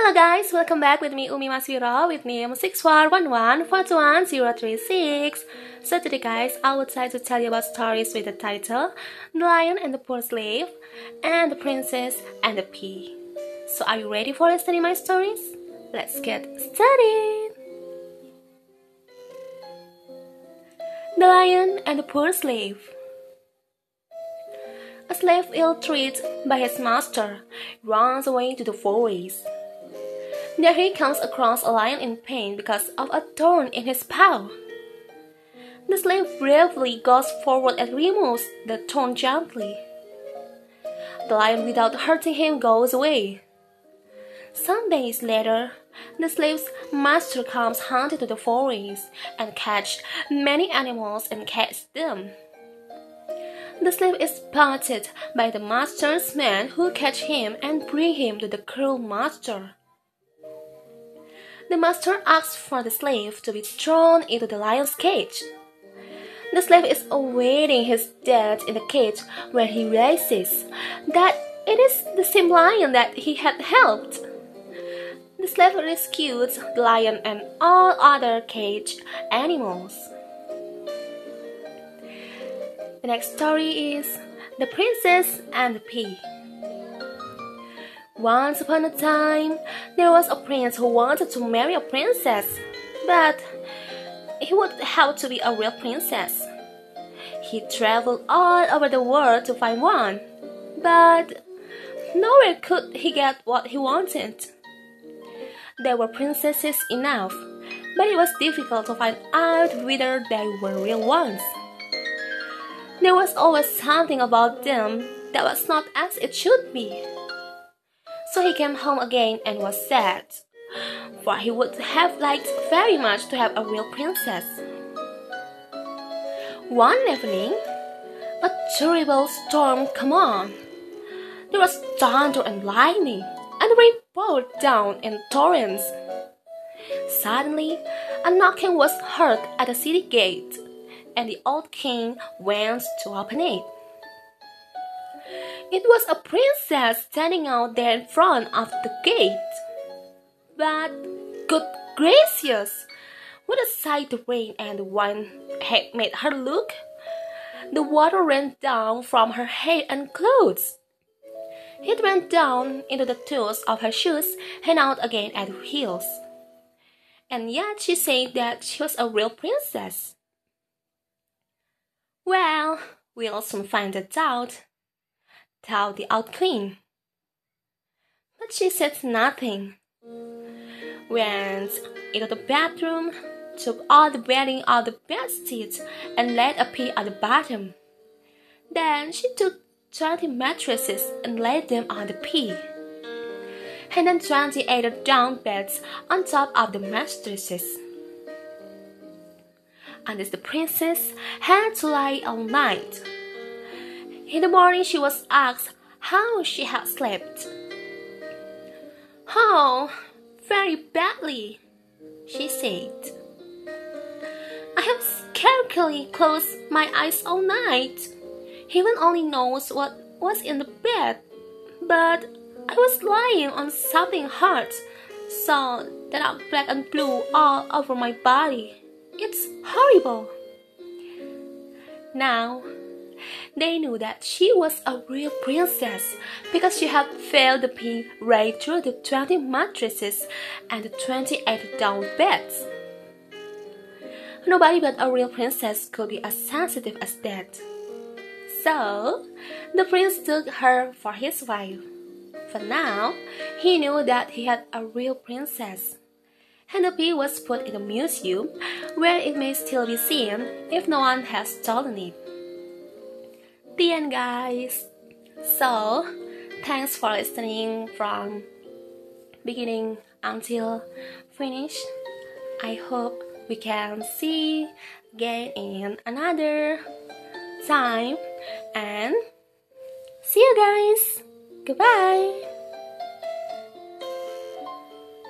Hello guys, welcome back with me Umi Maswiro with name 64114211036. So today guys, I would like to tell you about stories with the title The Lion and the Poor Slave and the Princess and the Pea. So are you ready for listening my stories? Let's get started. The Lion and the Poor Slave A slave ill-treated by his master runs away to the forest. There he comes across a lion in pain because of a thorn in his paw. The slave bravely goes forward and removes the thorn gently. The lion, without hurting him, goes away. Some days later, the slave's master comes hunting to the forest and catches many animals and catches them. The slave is spotted by the master's men who catch him and bring him to the cruel master. The master asks for the slave to be thrown into the lion's cage. The slave is awaiting his death in the cage when he realizes that it is the same lion that he had helped. The slave rescues the lion and all other caged animals. The next story is The Princess and the Pea. Once upon a time, there was a prince who wanted to marry a princess, but he would have to be a real princess. He traveled all over the world to find one, but nowhere could he get what he wanted. There were princesses enough, but it was difficult to find out whether they were real ones. There was always something about them that was not as it should be. So he came home again and was sad, for he would have liked very much to have a real princess. One evening, a terrible storm came on. There was thunder and lightning, and the rain poured down in torrents. Suddenly, a knocking was heard at the city gate, and the old king went to open it. It was a princess standing out there in front of the gate. But, good gracious, what a sight the rain and the wind had made her look! The water ran down from her hair and clothes. It ran down into the toes of her shoes and out again at her heels. And yet she said that she was a real princess. Well, we'll soon find it out tell the old queen. But she said nothing. Went into the bedroom, took all the bedding out the bedstead, and laid a pea at the bottom. Then she took twenty mattresses and laid them on the pea. And then twenty other down beds on top of the mattresses. And as the princess had to lie all night. In the morning, she was asked how she had slept. Oh, very badly, she said. I have scarcely closed my eyes all night. Heaven only knows what was in the bed, but I was lying on something hard, so that I'm black and blue all over my body. It's horrible. Now, they knew that she was a real princess because she had filled the pea right through the 20 mattresses and the 28 down beds. Nobody but a real princess could be as sensitive as that. So, the prince took her for his wife. For now, he knew that he had a real princess. And the pea was put in a museum where it may still be seen if no one has stolen it the end guys. So thanks for listening from beginning until finish. I hope we can see again in another time. And see you guys. Goodbye